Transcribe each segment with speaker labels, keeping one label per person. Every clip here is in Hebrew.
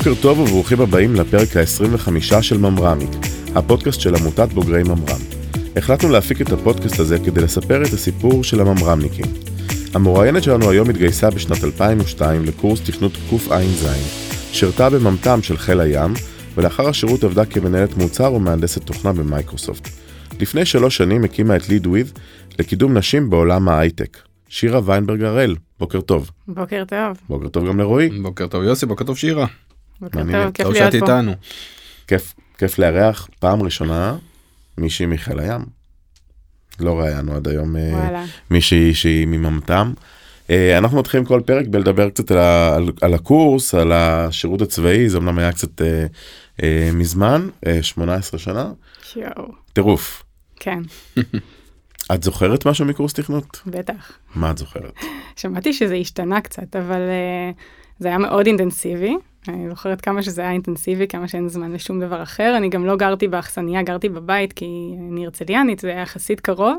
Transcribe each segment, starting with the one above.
Speaker 1: בוקר טוב וברוכים הבאים לפרק ה-25 של ממרמיק, הפודקאסט של עמותת בוגרי ממר"ם. החלטנו להפיק את הפודקאסט הזה כדי לספר את הסיפור של הממר"מניקים. המוראיינת שלנו היום התגייסה בשנת 2002 לקורס תכנות קע"ז, שירתה בממתם של חיל הים, ולאחר השירות עבדה כמנהלת מוצר ומהנדסת תוכנה במייקרוסופט. לפני שלוש שנים הקימה את ליד וויד לקידום נשים בעולם ההייטק. שירה ויינברג הראל, בוקר טוב.
Speaker 2: בוקר טוב.
Speaker 1: בוקר טוב גם לרועי.
Speaker 3: בוקר טוב יוסי, בוקר טוב שירה.
Speaker 1: מעניין.
Speaker 2: טוב,
Speaker 3: שאת. איתנו.
Speaker 1: כיף, כיף לארח פעם ראשונה מישהי מחיל הים. לא ראיינו עד היום אה,
Speaker 2: וואלה.
Speaker 1: מישהי שהיא מממתם. אה, אנחנו מתחילים כל פרק בלדבר קצת על, על, על הקורס, על השירות הצבאי, זה אמנם היה קצת אה, אה, מזמן, אה, 18 שנה.
Speaker 2: יואו.
Speaker 1: טירוף.
Speaker 2: כן,
Speaker 1: את זוכרת משהו מקורס תכנות?
Speaker 2: בטח.
Speaker 1: מה את זוכרת?
Speaker 2: שמעתי שזה השתנה קצת, אבל uh, זה היה מאוד אינטנסיבי. אני זוכרת כמה שזה היה אינטנסיבי, כמה שאין זמן לשום דבר אחר. אני גם לא גרתי באכסניה, גרתי בבית, כי אני הרצליאנית, זה היה יחסית קרוב.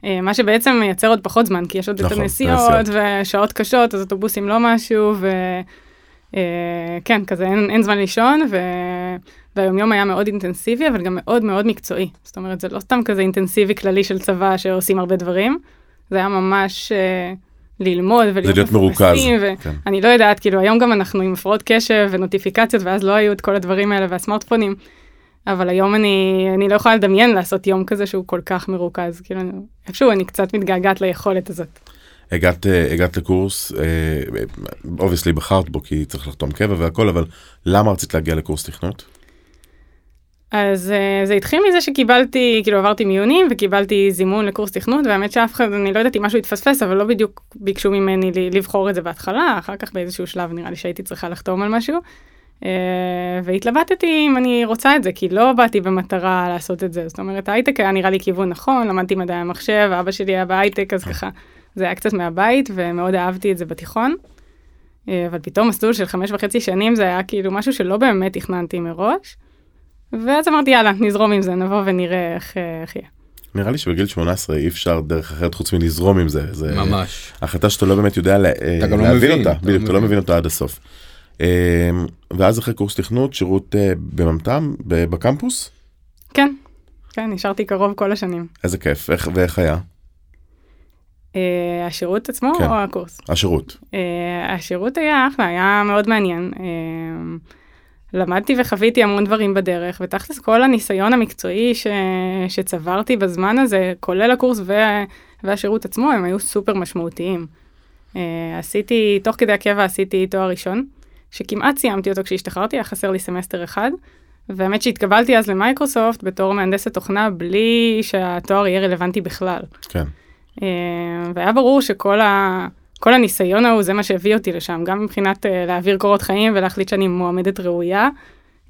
Speaker 2: Uh, מה שבעצם מייצר עוד פחות זמן, כי יש עוד את
Speaker 1: נכון,
Speaker 2: הנסיעות
Speaker 1: נסיעות.
Speaker 2: ושעות קשות, אז אוטובוסים לא משהו, וכן, כזה אין, אין זמן לישון, ו... והיומיום היה מאוד אינטנסיבי, אבל גם מאוד מאוד מקצועי. זאת אומרת, זה לא סתם כזה אינטנסיבי כללי של צבא שעושים הרבה דברים, זה היה ממש אה, ללמוד ולהיות
Speaker 1: להיות מרוכז,
Speaker 2: מפוקסים,
Speaker 1: כן.
Speaker 2: ואני לא יודעת, כאילו היום גם אנחנו עם הפרעות קשב ונוטיפיקציות, ואז לא היו את כל הדברים האלה והסמארטפונים. אבל היום אני, אני לא יכולה לדמיין לעשות יום כזה שהוא כל כך מרוכז. כאילו, איפשהו אני קצת מתגעגעת ליכולת הזאת.
Speaker 1: הגעת, אה, הגעת לקורס, obviously בחרת בו כי צריך לחתום קבע והכל, אבל למה רצית להגיע לקורס תכנות?
Speaker 2: אז uh, זה התחיל מזה שקיבלתי, כאילו עברתי מיונים וקיבלתי זימון לקורס תכנות, והאמת שאף אחד, אני לא יודעת אם משהו התפספס, אבל לא בדיוק ביקשו ממני לבחור את זה בהתחלה, אחר כך באיזשהו שלב נראה לי שהייתי צריכה לחתום על משהו. Uh, והתלבטתי אם אני רוצה את זה, כי לא באתי במטרה לעשות את זה. זאת אומרת, ההייטק היה נראה לי כיוון נכון, למדתי מדעי המחשב, אבא שלי היה בהייטק, אז ככה, זה היה קצת מהבית, ומאוד אהבתי את זה בתיכון. אה, אבל פתאום מסלול של חמש וחצי שנים זה היה כאילו משהו שלא באמת תכננתי מראש. ואז אמרתי יאללה נזרום עם זה נבוא ונראה איך, אה, איך יהיה.
Speaker 1: נראה לי שבגיל 18 אי אפשר דרך אחרת חוץ מלזרום עם זה. זה
Speaker 3: ממש.
Speaker 1: החלטה שאתה לא באמת יודע לה,
Speaker 3: אתה גם לא
Speaker 1: להבין
Speaker 3: מבין,
Speaker 1: אותה,
Speaker 3: אתה
Speaker 1: בדיוק,
Speaker 3: לא
Speaker 1: אתה לא
Speaker 3: מבין.
Speaker 1: אותה עד הסוף. אה, ואז אחרי קורס תכנות, שירות אה, בממתם, בקמפוס,
Speaker 2: כן, כן נשארתי קרוב כל השנים.
Speaker 1: איזה כיף, איך, ואיך היה
Speaker 2: אה, השירות עצמו
Speaker 1: כן.
Speaker 2: או הקורס?
Speaker 1: השירות?
Speaker 2: אה, השירות היה אחלה היה מאוד מעניין. אה, למדתי וחוויתי המון דברים בדרך ותכלס כל הניסיון המקצועי ש... שצברתי בזמן הזה כולל הקורס וה... והשירות עצמו הם היו סופר משמעותיים. אה, עשיתי תוך כדי הקבע עשיתי תואר ראשון שכמעט סיימתי אותו כשהשתחררתי היה חסר לי סמסטר אחד. והאמת שהתקבלתי אז למייקרוסופט בתור מהנדסת תוכנה בלי שהתואר יהיה רלוונטי בכלל.
Speaker 1: כן.
Speaker 2: אה, והיה ברור שכל ה... כל הניסיון ההוא זה מה שהביא אותי לשם, גם מבחינת אה, להעביר קורות חיים ולהחליט שאני מועמדת ראויה,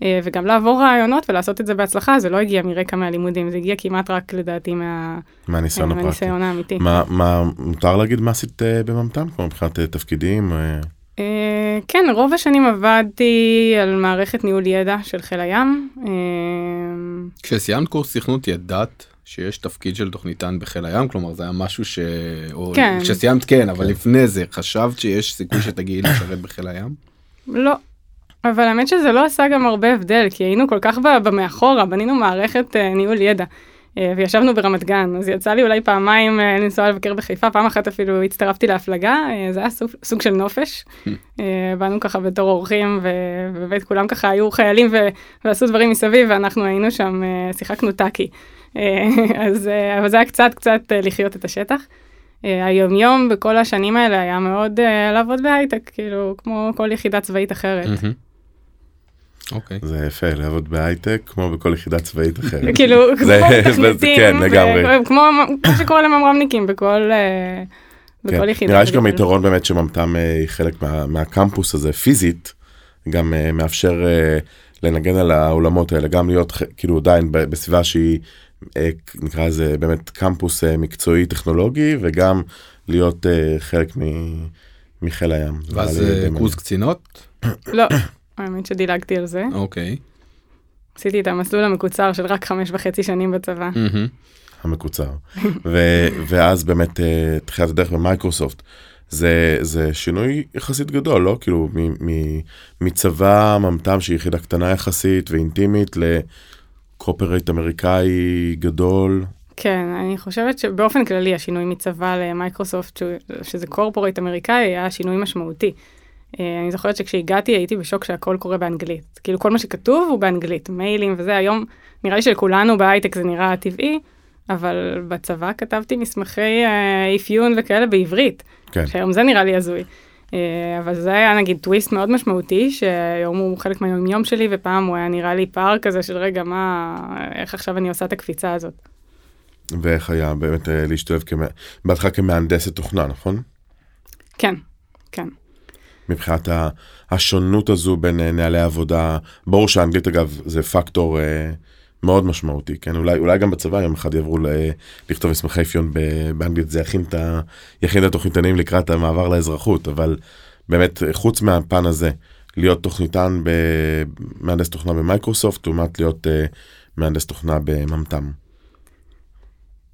Speaker 2: אה, וגם לעבור ראיונות ולעשות את זה בהצלחה, זה לא הגיע מרקע מהלימודים, זה הגיע כמעט רק לדעתי מה...
Speaker 1: מהניסיון הפרקטי.
Speaker 2: מהניסיון האמיתי.
Speaker 1: מה, מה, מותר להגיד מה עשית אה, בממתם? כמו מבחינת אה, תפקידים? אה,
Speaker 2: אה, כן, רוב השנים עבדתי על מערכת ניהול ידע של חיל הים. אה,
Speaker 3: כשסיימת קורס תכנות ידעת שיש תפקיד של תוכניתן בחיל הים כלומר זה היה משהו ש... או
Speaker 2: כן.
Speaker 3: כשסיימת כן אבל
Speaker 1: כן.
Speaker 3: לפני זה חשבת שיש סיכוי שתגיעי לשרת בחיל הים?
Speaker 2: לא. אבל האמת שזה לא עשה גם הרבה הבדל, כי היינו כל כך ב- במאחורה, בנינו מערכת אה, ניהול ידע. אה, וישבנו ברמת גן, אז יצא לי אולי פעמיים אה, לנסוע לבקר בחיפה, פעם אחת אפילו הצטרפתי להפלגה, אה, זה היה סוג, סוג של נופש. באנו ככה בתור אורחים, ו- ובאמת כולם ככה היו חיילים ו- ועשו דברים מסביב, ואנחנו היינו שם, שיחקנו טאקי. אה, אז אה, אבל זה היה קצת קצת אה, לחיות את השטח. היומיום בכל השנים האלה היה מאוד לעבוד בהייטק, כאילו, כמו כל יחידה צבאית אחרת.
Speaker 3: אוקיי.
Speaker 1: זה יפה, לעבוד בהייטק כמו בכל יחידה צבאית אחרת.
Speaker 2: כאילו, כמו מתכנתים,
Speaker 1: כן, לגמרי.
Speaker 2: כמו כמו שקורה לממר"מניקים בכל
Speaker 1: כן.
Speaker 2: בכל יחידה.
Speaker 1: נראה לי שגם. יתרון באמת שממתם אה, היא חלק מה, מהקמפוס הזה פיזית, גם אה, מאפשר אה, לנגן על האולמות האלה, גם להיות כאילו עדיין ב- בסביבה שהיא, נקרא לזה באמת קמפוס אה, מקצועי טכנולוגי, וגם להיות אה, חלק מ- מחיל הים.
Speaker 3: ואז אה, קורס. קצינות?
Speaker 2: לא, האמת שדילגתי על זה.
Speaker 3: אוקיי.
Speaker 2: עשיתי את המסלול המקוצר של רק חמש וחצי שנים בצבא.
Speaker 1: המקוצר. ו- ואז באמת אה, תחילת הדרך במייקרוסופט. זה, זה שינוי יחסית גדול, לא? כאילו, מ, מ, מצבא ממתם שהיא יחידה קטנה יחסית ואינטימית לקופרייט אמריקאי גדול.
Speaker 2: כן, אני חושבת שבאופן כללי השינוי מצבא למייקרוסופט, שזה קורפורייט אמריקאי, היה שינוי משמעותי. אה, אני זוכרת שכשהגעתי הייתי בשוק שהכל קורה באנגלית. כאילו כל מה שכתוב הוא באנגלית, מיילים וזה, היום נראה לי שלכולנו בהייטק זה נראה טבעי, אבל בצבא כתבתי מסמכי אה, אפיון וכאלה בעברית. כן. שהיום זה נראה לי הזוי. אה, אבל זה היה נגיד טוויסט מאוד משמעותי, שהיום הוא חלק מהיום יום שלי, ופעם הוא היה נראה לי פער כזה של רגע, מה, איך עכשיו אני עושה את הקפיצה הזאת.
Speaker 1: ואיך היה באמת להשתלב כמה... בהתחלה כמהנדסת תוכנה, נכון?
Speaker 2: כן, כן.
Speaker 1: מבחינת השונות הזו בין אה, נהלי עבודה. ברור שהאנגלית אגב זה פקטור אה, מאוד משמעותי, כן? אולי, אולי גם בצבא יום אחד יעברו ל, לכתוב מסמכי אפיון באנגלית, זה יכין את, יכין את התוכניתנים לקראת המעבר לאזרחות, אבל באמת חוץ מהפן הזה, להיות תוכניתן במהנדס תוכנה במייקרוסופט, לעומת להיות uh, מהנדס תוכנה בממת"ם.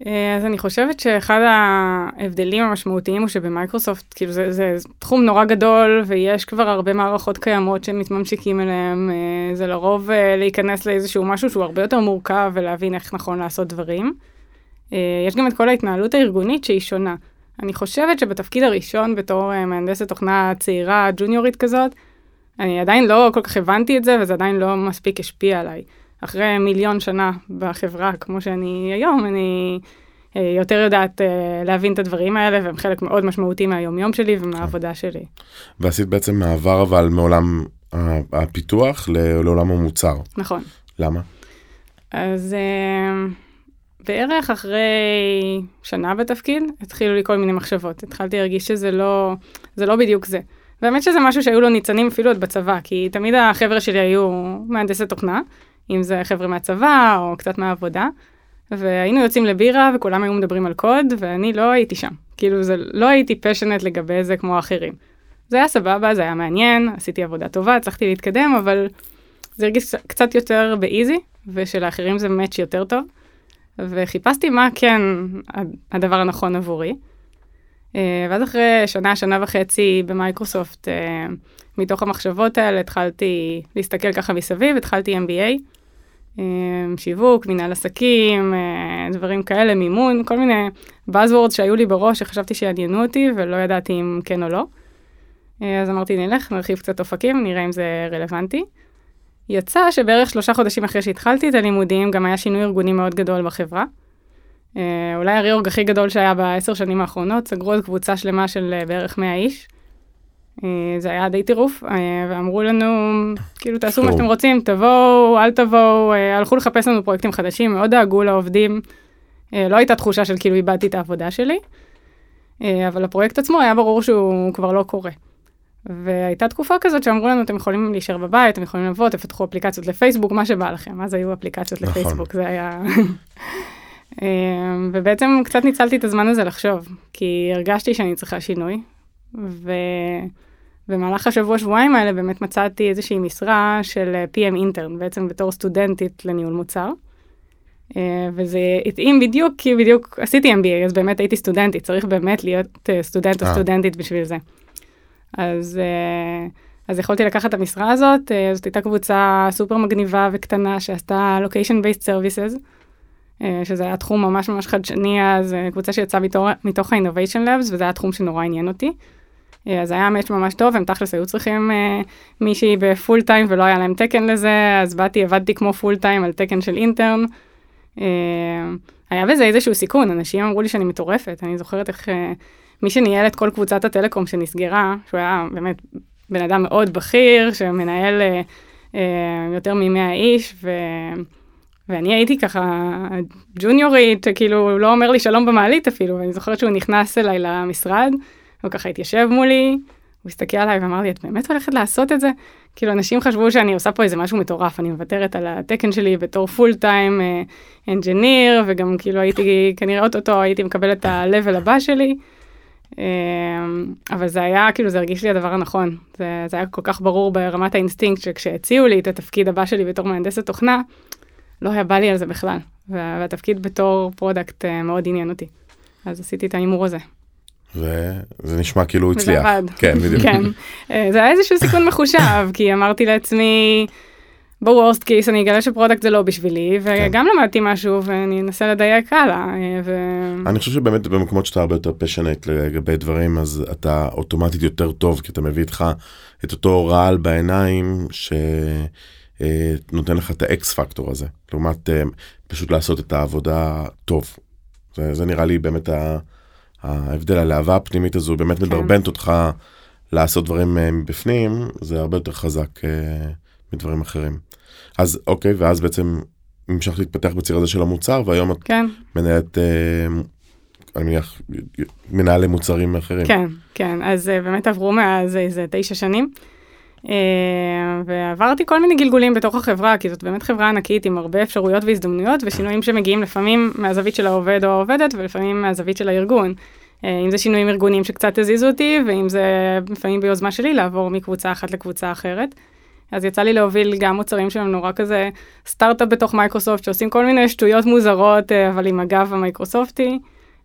Speaker 2: אה, אז אני חושבת שאחד ההבדלים המשמעותיים הוא שבמייקרוסופט, כאילו זה, זה תחום נורא גדול ויש כבר הרבה מערכות קיימות שמתממשיקים אליהם, אה, זה לרוב אה, להיכנס לאיזשהו משהו שהוא הרבה יותר מורכב ולהבין איך נכון לעשות דברים. יש גם את כל ההתנהלות הארגונית שהיא שונה. אני חושבת שבתפקיד הראשון בתור מהנדסת תוכנה צעירה, ג'וניורית כזאת, אני עדיין לא כל כך הבנתי את זה וזה עדיין לא מספיק השפיע עליי. אחרי מיליון שנה בחברה כמו שאני היום, אני אה, יותר יודעת אה, להבין את הדברים האלה, והם חלק מאוד משמעותי מהיומיום שלי ומהעבודה שלי.
Speaker 1: ועשית בעצם מעבר אבל מעולם הפיתוח לעולם המוצר.
Speaker 2: נכון.
Speaker 1: למה?
Speaker 2: אז בערך אחרי שנה בתפקיד, התחילו לי כל מיני מחשבות. התחלתי להרגיש שזה לא, זה לא בדיוק זה. באמת שזה משהו שהיו לו ניצנים אפילו עוד בצבא, כי תמיד החבר'ה שלי היו מהנדסי תוכנה, אם זה חבר'ה מהצבא או קצת מהעבודה, והיינו יוצאים לבירה וכולם היו מדברים על קוד, ואני לא הייתי שם. כאילו, זה, לא הייתי פשנט לגבי זה כמו האחרים. זה היה סבבה, זה היה מעניין, עשיתי עבודה טובה, הצלחתי להתקדם, אבל זה הרגיש קצת יותר באיזי, ושלאחרים זה מאץ' יותר טוב. וחיפשתי מה כן הדבר הנכון עבורי. אה, ואז אחרי שנה, שנה וחצי במייקרוסופט, אה, מתוך המחשבות האלה התחלתי להסתכל ככה מסביב, התחלתי MBA. אמ, שיווק, מנהל עסקים, אה, דברים כאלה, מימון, כל מיני Buzzwords שהיו לי בראש שחשבתי שיעניינו אותי ולא ידעתי אם כן או לא. אה, אז אמרתי נלך, נרחיב קצת אופקים, נראה אם זה רלוונטי. יצא שבערך שלושה חודשים אחרי שהתחלתי את הלימודים גם היה שינוי ארגוני מאוד גדול בחברה. אה, אולי הריאורג הכי גדול שהיה בעשר שנים האחרונות, סגרו את קבוצה שלמה של בערך 100 איש. אה, זה היה די טירוף, אה, ואמרו לנו, כאילו תעשו מה שאתם רוצים, תבואו, אל תבואו, אה, הלכו לחפש לנו פרויקטים חדשים, מאוד דאגו לעובדים, לא הייתה תחושה של כאילו איבדתי את העבודה שלי, אבל הפרויקט עצמו היה ברור שהוא כבר לא קורה. והייתה תקופה כזאת שאמרו לנו, אתם יכולים להישאר בבית, אתם יכולים לבוא, תפתחו אפליקציות לפייסבוק, מה שבא לכם. אז היו אפליקציות נכון. לפייסבוק, זה היה... ובעצם קצת ניצלתי את הזמן הזה לחשוב, כי הרגשתי שאני צריכה שינוי, ו... במהלך השבוע שבועיים האלה באמת מצאתי איזושהי משרה של אה, PM אינטרן, בעצם בתור סטודנטית לניהול מוצר. אה, וזה התאים בדיוק כי בדיוק עשיתי MBA, אז באמת הייתי סטודנטית, צריך באמת להיות אה, סטודנט או סטודנטית בשביל זה. אז, אז יכולתי לקחת את המשרה הזאת, זאת הייתה קבוצה סופר מגניבה וקטנה שעשתה location based services, שזה היה תחום ממש ממש חדשני, אז קבוצה שיצאה מתוך ה-innovation labs, וזה היה תחום שנורא עניין אותי. אה, אז היה מאץ' ממש טוב, הם תכלס היו צריכים אה, מישהי בפול טיים ולא היה להם תקן לזה, אז באתי, עבדתי כמו פול טיים על תקן של אינטרן. אה, היה בזה איזשהו סיכון, אנשים אמרו לי שאני מטורפת, אני זוכרת איך אה, מי שניהל את כל קבוצת הטלקום שנסגרה, שהוא היה באמת בן אדם מאוד בכיר, שמנהל אה, אה, יותר מ-100 איש, ו... ואני הייתי ככה ג'וניורית, כאילו לא אומר לי שלום במעלית אפילו, ואני זוכרת שהוא נכנס אליי למשרד. הוא ככה התיישב מולי, הוא הסתכל עליי ואמר לי, את באמת הולכת לעשות את זה? כאילו, אנשים חשבו שאני עושה פה איזה משהו מטורף, אני מוותרת על התקן שלי בתור full time engineer, וגם כאילו הייתי, כנראה אוטוטו הייתי מקבלת את ה-level הבא שלי. אה, אבל זה היה, כאילו, זה הרגיש לי הדבר הנכון. זה, זה היה כל כך ברור ברמת האינסטינקט, שכשהציעו לי את התפקיד הבא שלי בתור מהנדסת תוכנה, לא היה בא לי על זה בכלל. והתפקיד בתור product אה, מאוד עניין אותי. אז עשיתי את ההימור הזה.
Speaker 1: וזה נשמע כאילו הוא הצליח.
Speaker 2: עבד.
Speaker 1: כן, בדיוק.
Speaker 2: כן. אה, זה היה איזשהו סיכון מחושב, כי אמרתי לעצמי, ב worst case אני אגלה ש product זה לא בשבילי, וגם למדתי משהו ואני אנסה לדייק הלאה. אה, ו-
Speaker 1: אני חושב שבאמת במקומות שאתה הרבה יותר פשנט לגבי דברים אז אתה אוטומטית יותר טוב כי אתה מביא איתך את אותו רעל בעיניים שנותן לך את האקס פקטור הזה לעומת אה, פשוט לעשות את העבודה טוב. זה, זה נראה לי באמת ה- ההבדל הלהבה הפנימית הזו באמת
Speaker 2: כן.
Speaker 1: מדרבנת אותך לעשות דברים אה, מבפנים זה הרבה יותר חזק אה, מדברים אחרים. אז אוקיי ואז בעצם המשכת להתפתח בציר הזה של המוצר והיום את
Speaker 2: כן,
Speaker 1: מנהלת, אה, אני מניח, מנהלי מוצרים אחרים.
Speaker 2: כן, כן, אז אה, באמת עברו מאז איזה תשע שנים. אה, ועברתי כל מיני גלגולים בתוך החברה, כי זאת באמת חברה ענקית עם הרבה אפשרויות והזדמנויות ושינויים שמגיעים לפעמים מהזווית של העובד או העובדת ולפעמים מהזווית של הארגון. אה, אם זה שינויים ארגוניים שקצת הזיזו אותי, ואם זה לפעמים ביוזמה שלי לעבור מקבוצה אחת לקבוצה אחרת. אז יצא לי להוביל גם מוצרים שהם נורא כזה סטארט-אפ בתוך מייקרוסופט, שעושים כל מיני שטויות מוזרות, אה, אבל עם הגב המייקרוסופטי.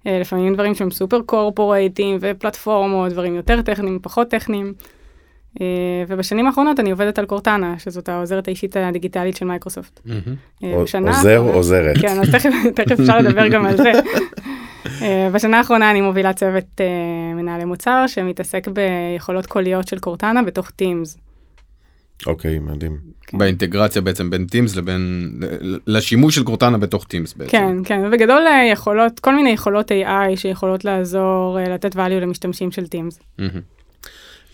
Speaker 2: לפעמים דברים שהם סופר corporate-ים ופלטפורמות, דברים יותר טכניים, פחות טכניים. אה, ובשנים האחרונות אני עובדת על קורטנה, שזאת העוזרת האישית הדיגיטלית של מייקרוסופט. אה,
Speaker 1: או-
Speaker 2: בשנה
Speaker 1: עוזר
Speaker 2: האחרונה-
Speaker 1: עוזרת.
Speaker 2: כן, אז תכף, אפשר לדבר גם על זה. אה, בשנה האחרונה אני מובילה צוות מנהלי מוצר שמתעסק ביכולות קוליות של קורטנה בתוך Teams.
Speaker 1: אוקיי, מדהים.
Speaker 2: כן.
Speaker 3: באינטגרציה בעצם בין Teams לבין לשימוש של קורטנה בתוך Teams בעצם.
Speaker 2: כן, כן, ובגדול יכולות, כל מיני יכולות AI שיכולות לעזור, לתת value למשתמשים של Teams.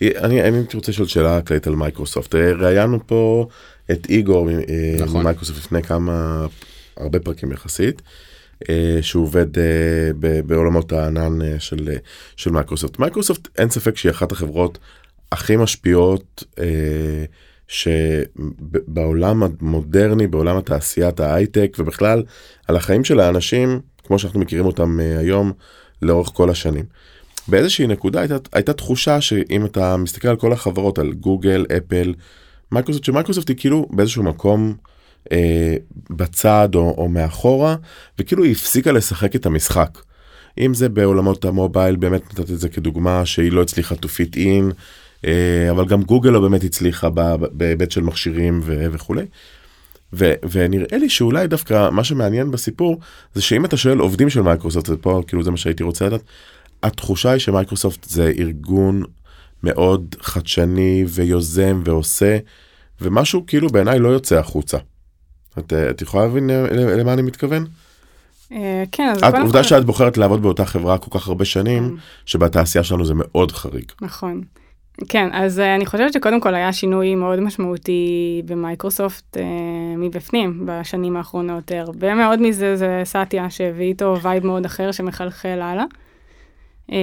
Speaker 1: אני אני הייתי רוצה לשאול שאלה כללית על מייקרוסופט. אה, ראיינו פה את איגור אה,
Speaker 3: נכון.
Speaker 1: ממייקרוסופט לפני כמה, הרבה פרקים יחסית. אה, שהוא עובד בעולמות הענן של, של מייקרוסופט. מייקרוסופט אין ספק שהיא אחת החברות הכי משפיעות שבעולם המודרני, בעולם התעשיית ההייטק ובכלל על החיים של האנשים כמו שאנחנו מכירים אותם היום לאורך כל השנים. באיזושהי נקודה הייתה, הייתה תחושה שאם אתה מסתכל על כל החברות על גוגל אפל מייקרוסופט שמייקרוסופט היא כאילו באיזשהו מקום אה, בצד או, או מאחורה וכאילו היא הפסיקה לשחק את המשחק. אם זה בעולמות המובייל באמת נתתי את זה כדוגמה שהיא לא הצליחה to fit in אה, אבל גם גוגל לא באמת הצליחה בהיבט של מכשירים ו- וכולי. ו- ונראה לי שאולי דווקא מה שמעניין בסיפור זה שאם אתה שואל עובדים של מייקרוסופט ופה כאילו זה מה שהייתי רוצה לדעת התחושה היא שמייקרוסופט זה ארגון מאוד חדשני ויוזם ועושה ומשהו כאילו בעיניי לא יוצא החוצה. את, אה, את יכולה להבין אה, למה אני מתכוון?
Speaker 2: אה, כן, אז
Speaker 1: את,
Speaker 2: קודם
Speaker 1: עובדה
Speaker 2: כל-
Speaker 1: שאת בוחרת לעבוד באותה חברה כל כך הרבה שנים שבתעשייה שלנו זה מאוד חריג.
Speaker 2: נכון. כן, אז אני חושבת שקודם כל היה שינוי מאוד משמעותי במייקרוסופט uh, מבפנים בשנים האחרונות. הרבה מאוד מזה זה סאטיה שהביא איתו vibe מאוד אחר שמחלחל הלאה. Uh,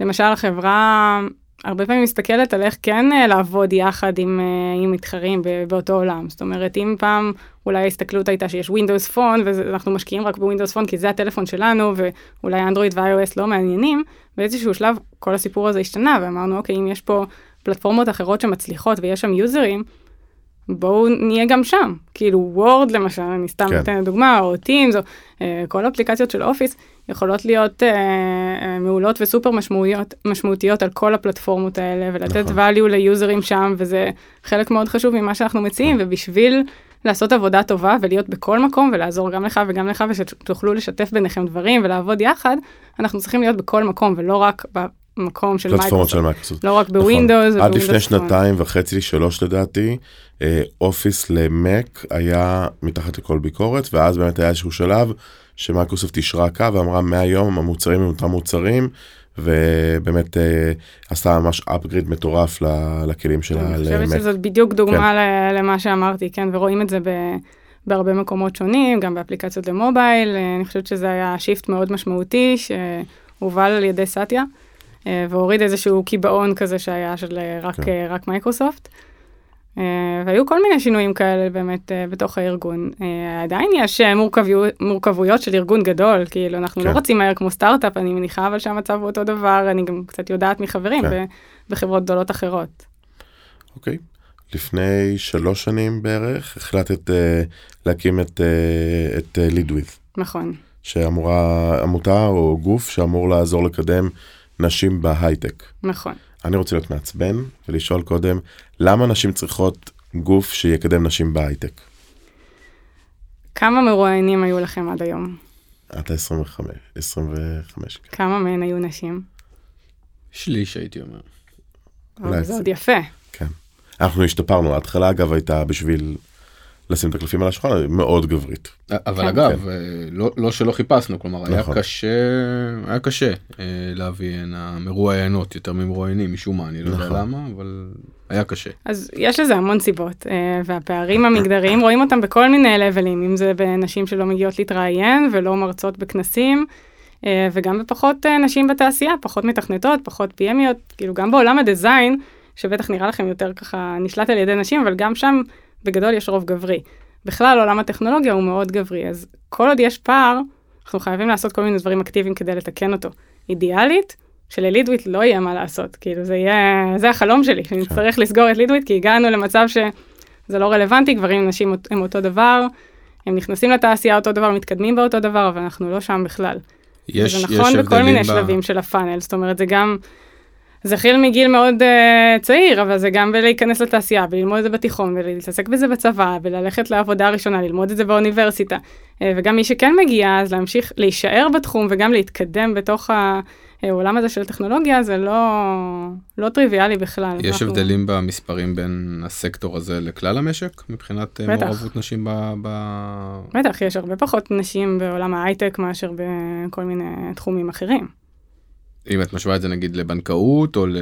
Speaker 2: למשל, החברה הרבה פעמים מסתכלת על איך כן uh, לעבוד יחד עם, uh, עם מתחרים באותו עולם. זאת אומרת, אם פעם אולי ההסתכלות הייתה שיש Windows Phone ואנחנו משקיעים רק ב Windows Phone כי זה הטלפון שלנו ואולי אנדרואיד ו-iOS לא מעניינים, באיזשהו שלב כל הסיפור הזה השתנה ואמרנו אוקיי אם יש פה פלטפורמות אחרות שמצליחות ויש שם users, בואו נהיה גם שם. כאילו וורד למשל, אני סתם
Speaker 1: כן.
Speaker 2: נותנת דוגמה, או טימס, או אה, כל האפליקציות של אופיס יכולות להיות אה, אה, מעולות וסופר משמעותיות, משמעותיות על כל הפלטפורמות האלה ולתת
Speaker 1: נכון.
Speaker 2: value ל users שם וזה חלק מאוד חשוב ממה שאנחנו מציעים ובשביל לעשות עבודה טובה ולהיות בכל מקום ולעזור גם לך וגם לך ושתוכלו לשתף ביניכם דברים ולעבוד יחד, אנחנו צריכים להיות בכל מקום ולא רק במקום של
Speaker 1: פלטפורמות של
Speaker 2: מייקרוסופט.
Speaker 1: מייקרוסופט.
Speaker 2: לא רק
Speaker 1: נכון.
Speaker 2: בווינדוס.
Speaker 1: עד לפני. שנתיים וחצי שלוש לדעתי אה, אופיס למק היה מתחת לכל ביקורת ואז באמת היה איזשהו שלב שמייקרוסופט אישרה קו ואמרה מהיום המוצרים הם אותם מוצרים ובאמת אה, עשתה ממש upgrade מטורף ל- לכלים שלה
Speaker 2: אני חושבת
Speaker 1: למק.
Speaker 2: שזאת בדיוק דוגמה ל- למה שאמרתי, כן, ורואים את זה ב- בהרבה מקומות שונים, גם באפליקציות למובייל, אה, אני חושבת שזה היה shift מאוד משמעותי שהובל על ידי סאטיה, והוריד איזשהו קיבעון כזה שהיה של אה, רק,
Speaker 1: כן.
Speaker 2: אה, רק מייקרוסופט. אה, והיו כל מיני שינויים כאלה באמת אה, בתוך הארגון. אה, עדיין יש אה, מורכבויות, של ארגון גדול, כאילו אנחנו
Speaker 1: כן.
Speaker 2: לא רצים מהר כמו סטארט-אפ, אני מניחה אבל שהמצב הוא אותו דבר, אני גם קצת יודעת מחברים
Speaker 1: כן.
Speaker 2: בחברות גדולות אחרות.
Speaker 1: אוקיי. לפני שלוש שנים בערך החלטת אה, להקים את, אה, את לידוויז.
Speaker 2: נכון.
Speaker 1: שאמורה עמותה או גוף שאמור לעזור לקדם נשים בהייטק.
Speaker 2: נכון.
Speaker 1: אני רוצה להיות מעצבן ולשאול קודם, למה נשים צריכות גוף שיקדם נשים בהייטק?
Speaker 2: כמה מרואיינים היו לכם עד היום?
Speaker 1: אתה 25, 25. כן.
Speaker 2: כמה מהן היו נשים?
Speaker 3: שליש הייתי אומר.
Speaker 1: אולי
Speaker 2: אבל זה
Speaker 1: זה-
Speaker 2: עוד יפה.
Speaker 1: כן. אנחנו השתפרנו, ההתחלה אגב הייתה בשביל לשים את הקלפים על השולחן, מאוד גברית.
Speaker 3: אבל
Speaker 2: כן.
Speaker 3: אגב, אה, לא, לא שלא חיפשנו, כלומר היה
Speaker 1: נכון.
Speaker 3: קשה, היה קשה אה, להביא הנה מרואיינות יותר ממרואיינים משום מה, אני לא יודע
Speaker 1: נכון.
Speaker 3: למה, אבל היה קשה.
Speaker 2: אז יש לזה המון סיבות, אה, והפערים המגדריים רואים אותם בכל מיני לבלים, אם זה בנשים שלא מגיעות להתראיין ולא מרצות בכנסים, וגם בפחות נשים בתעשייה, פחות מתכנתות, פחות PMיות, כאילו גם בעולם הדיזיין, שבטח נראה לכם יותר ככה נשלט על ידי נשים, אבל גם שם בגדול יש רוב גברי. בכלל עולם הטכנולוגיה הוא מאוד גברי, אז כל עוד יש פער, אנחנו חייבים לעשות כל מיני דברים אקטיביים כדי לתקן אותו. אידיאלית, שללידוויט לא יהיה מה לעשות, כאילו זה יהיה, זה החלום שלי, שנצטרך לסגור את לידוויט, כי הגענו למצב שזה לא רלוונטי, גברים ונשים הם אותו דבר, הם נכנסים לתעשייה אותו דבר, מתקדמים באותו דבר, אבל אנחנו לא שם בכלל.
Speaker 3: יש,
Speaker 2: זה
Speaker 3: יש
Speaker 2: נכון בכל מיני
Speaker 3: ב-
Speaker 2: שלבים של הפאנל, זאת אומרת זה גם, זה התחיל מגיל מאוד uh, צעיר, אבל זה גם בלהיכנס לתעשייה, וללמוד את זה בתיכון, ולהתעסק בזה בצבא, וללכת לעבודה הראשונה, ללמוד את זה באוניברסיטה. Uh, וגם מי שכן מגיע, אז להמשיך להישאר בתחום וגם להתקדם בתוך העולם הזה של טכנולוגיה, זה לא, לא טריוויאלי בכלל.
Speaker 3: יש
Speaker 2: אנחנו-
Speaker 3: הבדלים במספרים בין הסקטור הזה לכלל המשק מבחינת אה,
Speaker 2: בטח.
Speaker 3: מעורבות נשים ב... ב...
Speaker 2: בטח, יש הרבה פחות נשים בעולם ההייטק מאשר בכל מיני תחומים אחרים.
Speaker 3: אם את משווה את זה נגיד לבנקאות או ל...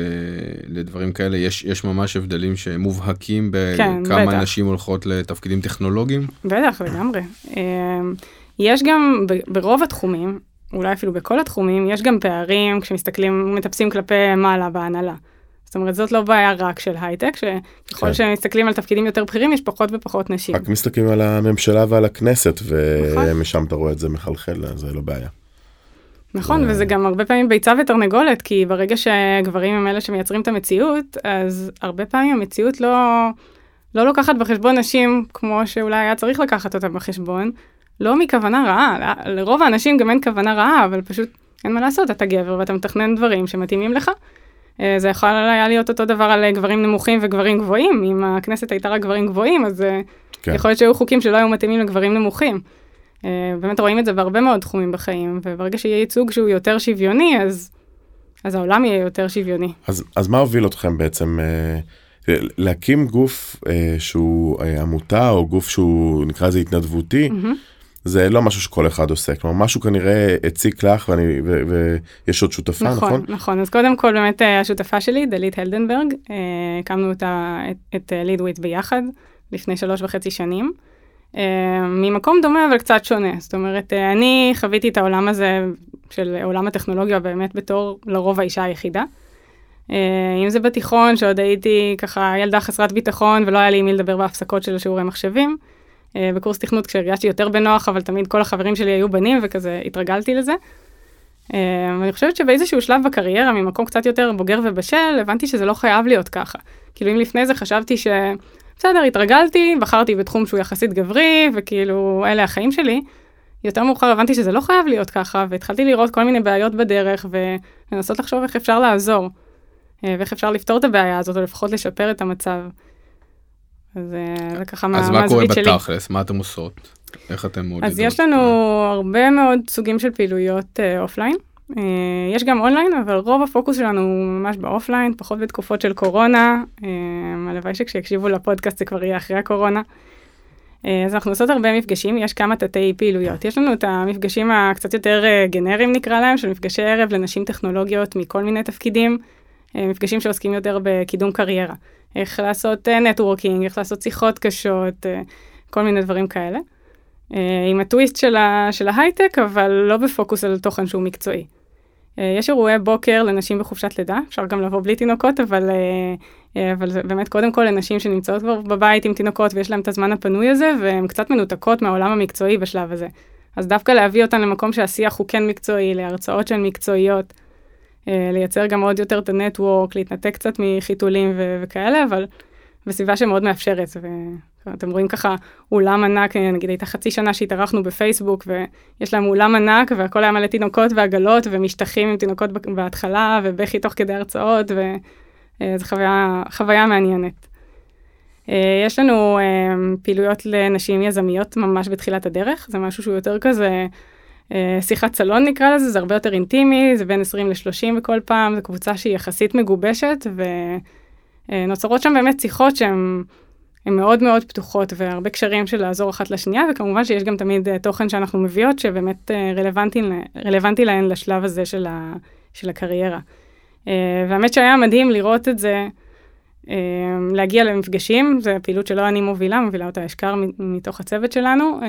Speaker 3: לדברים כאלה, יש, יש ממש הבדלים שמובהקים
Speaker 2: כן,
Speaker 3: בכמה
Speaker 2: בטח.
Speaker 3: נשים הולכות לתפקידים טכנולוגיים.
Speaker 2: בטח, לגמרי. אמ, יש גם ברוב התחומים, אולי אפילו בכל התחומים, יש גם פערים כשמסתכלים, מטפסים כלפי מעלה בהנהלה. זאת אומרת, זאת לא בעיה רק של הייטק, שככל
Speaker 1: כן.
Speaker 2: שמסתכלים על תפקידים יותר בכירים, יש פחות ופחות נשים.
Speaker 1: רק מסתכלים על הממשלה ועל הכנסת,
Speaker 2: נכון.
Speaker 1: ומשם אתה רואה את זה מחלחל, זה לא בעיה.
Speaker 2: נכון,
Speaker 1: זה-
Speaker 2: וזה גם הרבה פעמים ביצה ותרנגולת, כי ברגע שגברים הם אלה שמייצרים את המציאות, אז הרבה פעמים המציאות לא, לא לוקחת בחשבון נשים כמו שאולי היה צריך לקחת אותה בחשבון, לא מכוונה רעה, לרוב האנשים גם אין כוונה רעה, אבל פשוט אין מה לעשות, אתה גבר ואתה מתכנן דברים שמתאימים לך. אה, זה יכול היה להיות אותו דבר על גברים נמוכים וגברים גבוהים, אם הכנסת הייתה רק גברים גבוהים, אז אה,
Speaker 1: כן.
Speaker 2: יכול להיות שהיו חוקים שלא היו מתאימים לגברים נמוכים. אה, באמת רואים את זה בהרבה מאוד תחומים בחיים, וברגע שיהיה ייצוג שהוא יותר שוויוני, אז, אז העולם יהיה יותר שוויוני.
Speaker 1: אז, אז מה הוביל אתכם בעצם אה, להקים גוף אה, שהוא אה, עמותה או גוף שהוא נקרא לזה התנדבותי?
Speaker 2: מהמם.
Speaker 1: זה לא משהו שכל אחד עושה, כלומר משהו כנראה הציק לך ואני, ו, ויש עוד שותפה, נכון?
Speaker 2: נכון, נכון. אז קודם כל באמת השותפה שלי, דלית הלדנברג, אה, הקמנו אותה, את, את לידוויט ביחד לפני שלוש וחצי שנים. אה, ממקום דומה אבל קצת שונה, זאת אומרת, אה, אני חוויתי את העולם הזה של עולם הטכנולוגיה באמת בתור לרוב האישה היחידה. אה, אם זה בתיכון, שעוד הייתי ככה ילדה חסרת ביטחון ולא היה לי עם מי לדבר בהפסקות של שיעורי מחשבים. בקורס תכנות כשהרגשתי יותר בנוח, אבל תמיד כל החברים שלי היו בנים וכזה התרגלתי לזה. ואני חושבת שבאיזשהו שלב בקריירה, ממקום קצת יותר בוגר ובשל, הבנתי שזה לא חייב להיות ככה. כאילו אם לפני זה חשבתי ש... בסדר, התרגלתי, בחרתי בתחום שהוא יחסית גברי, וכאילו, אלה החיים שלי. יותר מאוחר הבנתי שזה לא חייב להיות ככה, והתחלתי לראות כל מיני בעיות בדרך, ולנסות לחשוב איך אפשר לעזור, אה, ואיך אפשר לפתור את הבעיה הזאת, או לפחות לשפר את המצב. אז אה, זה ככה
Speaker 3: אז
Speaker 2: מה-
Speaker 3: קורה
Speaker 2: מהזווית שלי.
Speaker 3: בתכלס? מה אתם עושות? איך אתם מעודדות?
Speaker 2: אז יש לנו הרבה מאוד סוגים של פעילויות אה, offline. יש גם אונליין, אבל רוב הפוקוס שלנו הוא ממש ב offline, פחות בתקופות של קורונה. אה, הלוואי שכשיקשיבו לפודקאסט זה כבר יהיה אחרי הקורונה. אה, אז אנחנו עושות הרבה מפגשים, יש כמה תתי פעילויות. יש לנו את המפגשים הקצת יותר אה, גנריים נקרא להם, של מפגשי ערב לנשים טכנולוגיות מכל מיני תפקידים. אה, מפגשים שעוסקים יותר בקידום קריירה. איך לעשות networking, איך לעשות שיחות קשות, אה, כל מיני דברים כאלה. אה, עם הטוויסט של ההייטק, אבל לא בפוקוס על תוכן שהוא מקצועי. אה, יש אירועי בוקר לנשים בחופשת לידה, אפשר גם לבוא בלי תינוקות, אבל, אה, אה, אבל זה באמת קודם כל לנשים שנמצאות כבר בבית עם תינוקות ויש להן את הזמן הפנוי הזה, והן קצת מנותקות מהעולם המקצועי בשלב הזה. אז דווקא להביא אותן למקום שהשיח הוא כן מקצועי, להרצאות שהן מקצועיות, לייצר גם עוד יותר את הנטוורק, להתנתק קצת מחיתולים ו- וכאלה, אבל וסביבה שמאוד מאפשרת. ואתם רואים ככה אולם ענק, נגיד הייתה חצי שנה שהתארחנו בפייסבוק, ויש להם אולם ענק, והכל היה מלא תינוקות ועגלות, ומשטחים עם תינוקות בהתחלה, ובכי תוך כדי הרצאות, וזו חוויה, חוויה מעניינת. יש לנו פעילויות לנשים יזמיות ממש בתחילת הדרך, זה משהו שהוא יותר כזה שיחת סלון נקרא לזה, זה הרבה יותר אינטימי, זה בין 20 ל-30 בכל פעם, זו קבוצה שהיא יחסית מגובשת, ונוצרות שם באמת שיחות שהן מאוד מאוד פתוחות, והרבה קשרים של לעזור אחת לשנייה, וכמובן שיש גם תמיד תוכן שאנחנו מביאות, שבאמת רלוונטי, רלוונטי להן לשלב הזה של, ה, של הקריירה. והאמת שהיה מדהים לראות את זה, להגיע למפגשים, זו פעילות שלא אני מובילה, מובילה אותה אשכר מתוך הצוות שלנו.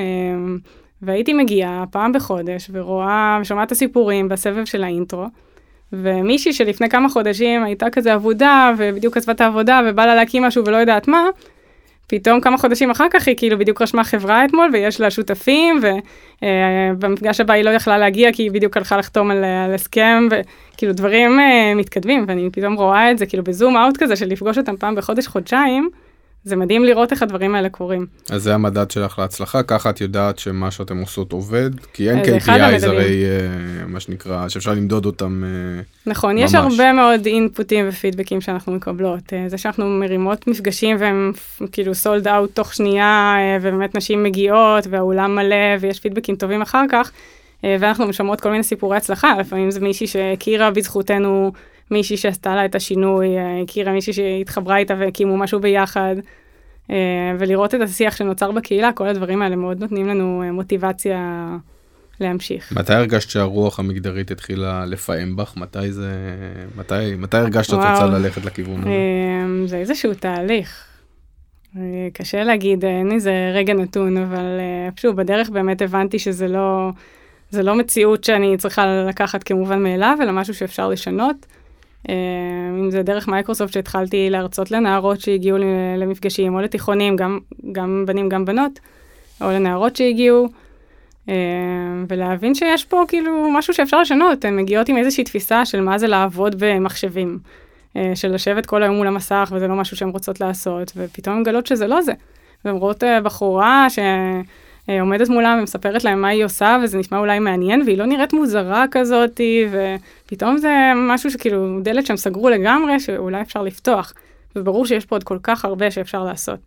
Speaker 2: והייתי מגיעה פעם בחודש ורואה ושומעת את הסיפורים בסבב של האינטרו. ומישהי שלפני כמה חודשים הייתה כזה עבודה ובדיוק עזבה את העבודה ובא לה להקים משהו ולא יודעת מה, פתאום כמה חודשים אחר כך היא כאילו בדיוק רשמה חברה אתמול ויש לה שותפים ובמפגש הבא היא לא יכלה להגיע כי היא בדיוק הלכה לחתום על, על הסכם וכאילו דברים uh, מתקדמים ואני פתאום רואה את זה כאילו בזום אאוט כזה של לפגוש אותם פעם בחודש חודשיים. זה מדהים לראות איך הדברים האלה קורים.
Speaker 3: אז זה המדד שלך להצלחה, ככה את יודעת שמה שאתם עושות עובד, כי אין KPI הרי אה, מה שנקרא, שאפשר למדוד אותם אה,
Speaker 2: נכון, ממש. יש הרבה מאוד אינפוטים ופידבקים שאנחנו מקבלות. אה, זה שאנחנו מרימות מפגשים והם כאילו סולד אאוט תוך שנייה, ובאמת נשים מגיעות והאולם מלא ויש פידבקים טובים אחר כך, ואנחנו משמעות כל מיני סיפורי הצלחה, לפעמים זה מישהי שהכירה בזכותנו מישהי שעשתה לה את השינוי, אה, הכירה מישהי שהתחברה איתה והקימו משהו ביחד, אה, ולראות את השיח שנוצר בקהילה, כל הדברים האלה מאוד נותנים לנו אה, מוטיבציה להמשיך.
Speaker 3: מתי הרגשת שהרוח המגדרית התחילה לפעם בך? מתי זה... מתי, מתי הרגשת שאת רוצה ללכת לכיוון הזה?
Speaker 2: זה איזשהו תהליך. קשה להגיד, אין איזה רגע נתון, אבל שוב, בדרך באמת הבנתי שזה לא, זה לא מציאות שאני צריכה לקחת כמובן מאליו, אלא משהו שאפשר לשנות. אה, אם זה דרך מייקרוסופט שהתחלתי להרצות לנערות שהגיעו למפגשים, או לתיכונים, גם, גם בנים, גם בנות, או לנערות שהגיעו, אה, ולהבין שיש פה כאילו משהו שאפשר לשנות, הן מגיעות עם איזושהי תפיסה של מה זה לעבוד במחשבים, אה, של לשבת כל היום מול המסך וזה לא משהו שהן רוצות לעשות, ופתאום הן מגלות שזה לא זה. והן רואות בחורה ש... אה, עומדת מולם ומספרת להם מה היא עושה, וזה נשמע אולי מעניין, והיא לא נראית מוזרה כזאת, ופתאום זה משהו שכאילו, דלת שהם סגרו לגמרי, שאולי אפשר לפתוח. וברור שיש פה עוד כל כך הרבה שאפשר לעשות.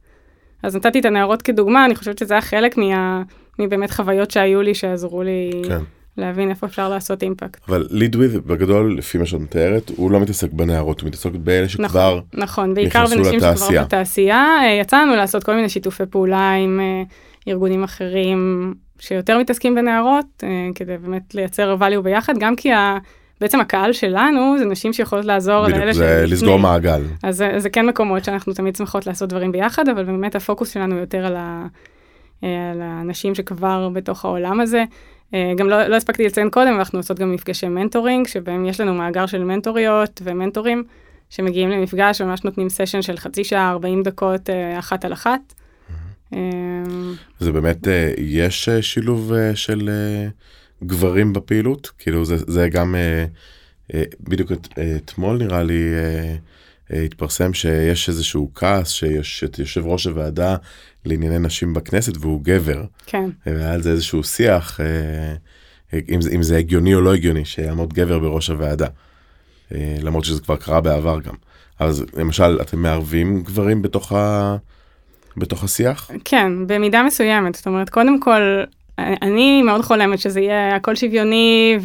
Speaker 2: אז נתתי את הנערות כדוגמה, אני חושבת שזה היה חלק מה... מבאמת חוויות שהיו לי, שעזרו לי כן. להבין איפה אפשר לעשות אימפקט.
Speaker 1: אבל לידוויד, בגדול, לפי מה שאת מתארת, הוא לא מתעסק בנערות, הוא מתעסק באלה שכבר נכון,
Speaker 2: נכון, בעיקר בנשים שכבר בתעשייה. אה, יצא לנו לעשות כל מיני שיתופי פעולה עם אה, ארגונים אחרים שיותר מתעסקים בנערות, אה, כדי באמת לייצר value ביחד, גם כי ה... בעצם הקהל שלנו זה נשים שיכולות לעזור
Speaker 1: לאלה בדיוק, זה לסגור מעגל.
Speaker 2: אז זה, זה כן מקומות שאנחנו תמיד שמחות לעשות דברים ביחד, אבל באמת הפוקוס שלנו יותר על, ה, אה, על האנשים שכבר בתוך העולם הזה. אה, גם לא, לא הספקתי לציין קודם, אנחנו עושות גם מפגשי mentoring, שבהם יש לנו מאגר של מנטוריות ומנטורים שמגיעים למפגש, ממש נותנים session של חצי שעה, 40 דקות, אחת על אחת.
Speaker 1: אמ, זה באמת, אה, יש אה, שילוב אה, של גברים בפעילות? כאילו זה, זה גם, בדיוק אתמול נראה לי, התפרסם שיש איזשהו כעס שיש את יושב ראש הוועדה לענייני נשים בכנסת והוא גבר.
Speaker 2: כן.
Speaker 1: והיה על זה איזשהו שיח, אם זה, אם זה הגיוני או לא הגיוני, שיעמוד גבר בראש הוועדה. למרות שזה כבר קרה בעבר גם. אז למשל, אתם מערבים גברים בתוך ה... בתוך השיח?
Speaker 2: כן, במידה מסוימת. זאת אומרת, קודם כל, אני מאוד חולמת שזה יהיה הכל שוויוני,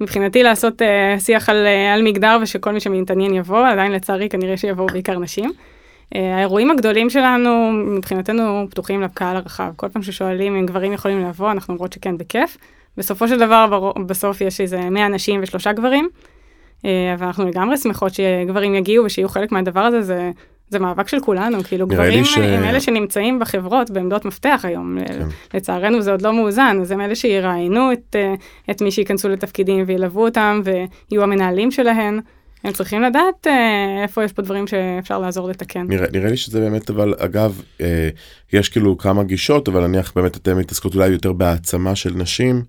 Speaker 2: ומבחינתי לעשות uh, שיח על, uh, על מגדר ושכל מי שמתעניין יבוא, עדיין לצערי כנראה שיבואו בעיקר נשים. Uh, האירועים הגדולים שלנו מבחינתנו פתוחים לקהל הרחב. כל פעם ששואלים אם גברים יכולים לבוא, אנחנו אומרות שכן, בכיף. בסופו של דבר, בסוף יש איזה 100 נשים ושלושה גברים. אבל אנחנו לגמרי שמחות שגברים יגיעו ושיהיו חלק מהדבר הזה, זה זה מאבק של כולנו, כאילו גברים ש... הם אלה שנמצאים בחברות בעמדות מפתח היום, כן. לצערנו זה עוד לא מאוזן, אז הם אלה שיראיינו את, אה, את מי שייכנסו לתפקידים וילוו אותם ויהיו המנהלים שלהן. הם צריכים לדעת אה, איפה יש פה דברים שאפשר לעזור לתקן.
Speaker 1: נראה, נראה לי שזה באמת, אבל אגב, אה, יש כאילו כמה גישות, אבל נניח באמת אתן מתעסקות אולי יותר בהעצמה של נשים,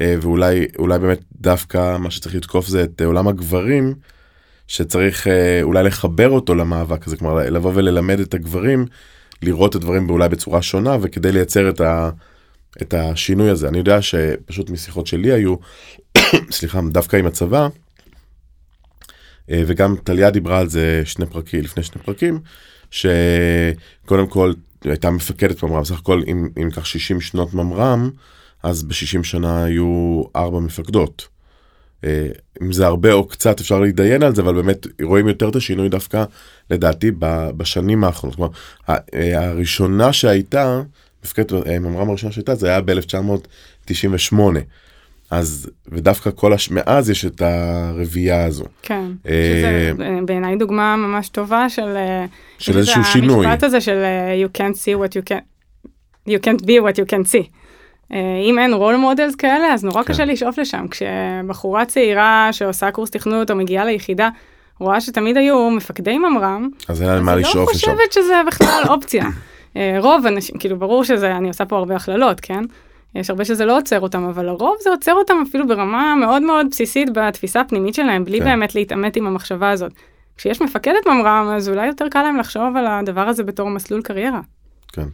Speaker 1: אה, ואולי באמת דווקא מה שצריך לתקוף זה את עולם הגברים. שצריך אה, אולי לחבר אותו למאבק הזה, כלומר לבוא וללמד את הגברים לראות את הדברים אולי בצורה שונה וכדי לייצר את, ה, את השינוי הזה. אני יודע שפשוט משיחות שלי היו, סליחה, דווקא עם הצבא, אה, וגם טליה דיברה על זה שני פרקים, לפני שני פרקים, שקודם כל הייתה מפקדת ממר"ם, בסך הכל אם ניקח 60 שנות ממר"ם, אז ב-60 שנה היו ארבע מפקדות. אה, אם זה הרבה או קצת אפשר להתדיין על זה, אבל באמת רואים יותר את השינוי דווקא, לדעתי, בשנים האחרונות. כלומר, אה, הראשונה שהייתה, מפקדת ממר"ם הראשונה שהייתה, זה היה ב-1998. אז ודווקא כל הש... מאז יש את הרביעייה הזו.
Speaker 2: כן, אה, שזה בעיניי דוגמה ממש טובה של,
Speaker 1: אה, של איזשהו שינוי.
Speaker 2: המשפט הזה של אה, you can't see what you can, you can't be what you can see. אם אין role models כאלה אז נורא כן. קשה לשאוף לשם. כשבחורה צעירה שעושה קורס תכנות או מגיעה ליחידה, רואה שתמיד היו מפקדי ממר"ם,
Speaker 1: אז אין מה לשאוף
Speaker 2: לשם. אני לא חושבת שזה בכלל אופציה. רוב אנשים, כאילו ברור שזה, אני עושה פה הרבה הכללות, כן? יש הרבה שזה לא עוצר אותם, אבל לרוב זה עוצר אותם אפילו ברמה מאוד מאוד בסיסית בתפיסה הפנימית שלהם, בלי כן. באמת להתעמת עם המחשבה הזאת. כשיש מפקדת ממר"ם, אז אולי יותר קל להם לחשוב על הדבר הזה בתור מסלול קריירה.
Speaker 1: כן.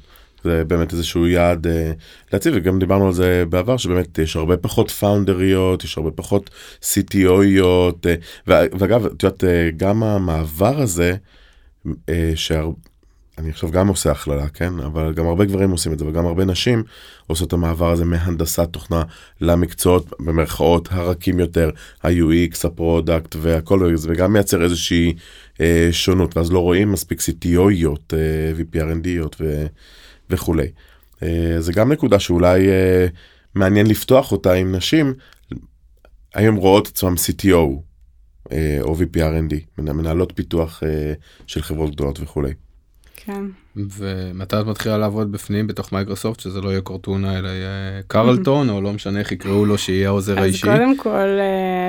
Speaker 1: זה באמת איזשהו יעד אה, להציב וגם דיברנו על זה בעבר שבאמת יש הרבה פחות founderיות יש הרבה פחות CTOיות אה, ואגב את יודעת אה, גם המעבר הזה אה, שהר... אני עכשיו גם עושה הכללה, כן? אבל גם הרבה גברים עושים את זה, וגם הרבה נשים עושות את המעבר הזה מהנדסת תוכנה למקצועות, במרכאות, הרכים יותר, ה-UX, ה product והכל, וגם מייצר איזושהי אה, שונות, ואז לא רואים מספיק CTOיות, אה, VPRNDיות ו, וכולי. אה, זה גם נקודה שאולי אה, מעניין לפתוח אותה עם נשים, האם הן רואות עצמם CTO אה, או VPRND, מנהלות פיתוח של חברות גדולות וכולי.
Speaker 2: כן.
Speaker 3: ומתי את מתחילה לעבוד בפנים בתוך מייקרוסופט שזה לא יהיה קורטונה אלא יהיה קרלטון או לא משנה איך יקראו לו שיהיה העוזר האישי.
Speaker 2: אז קודם כל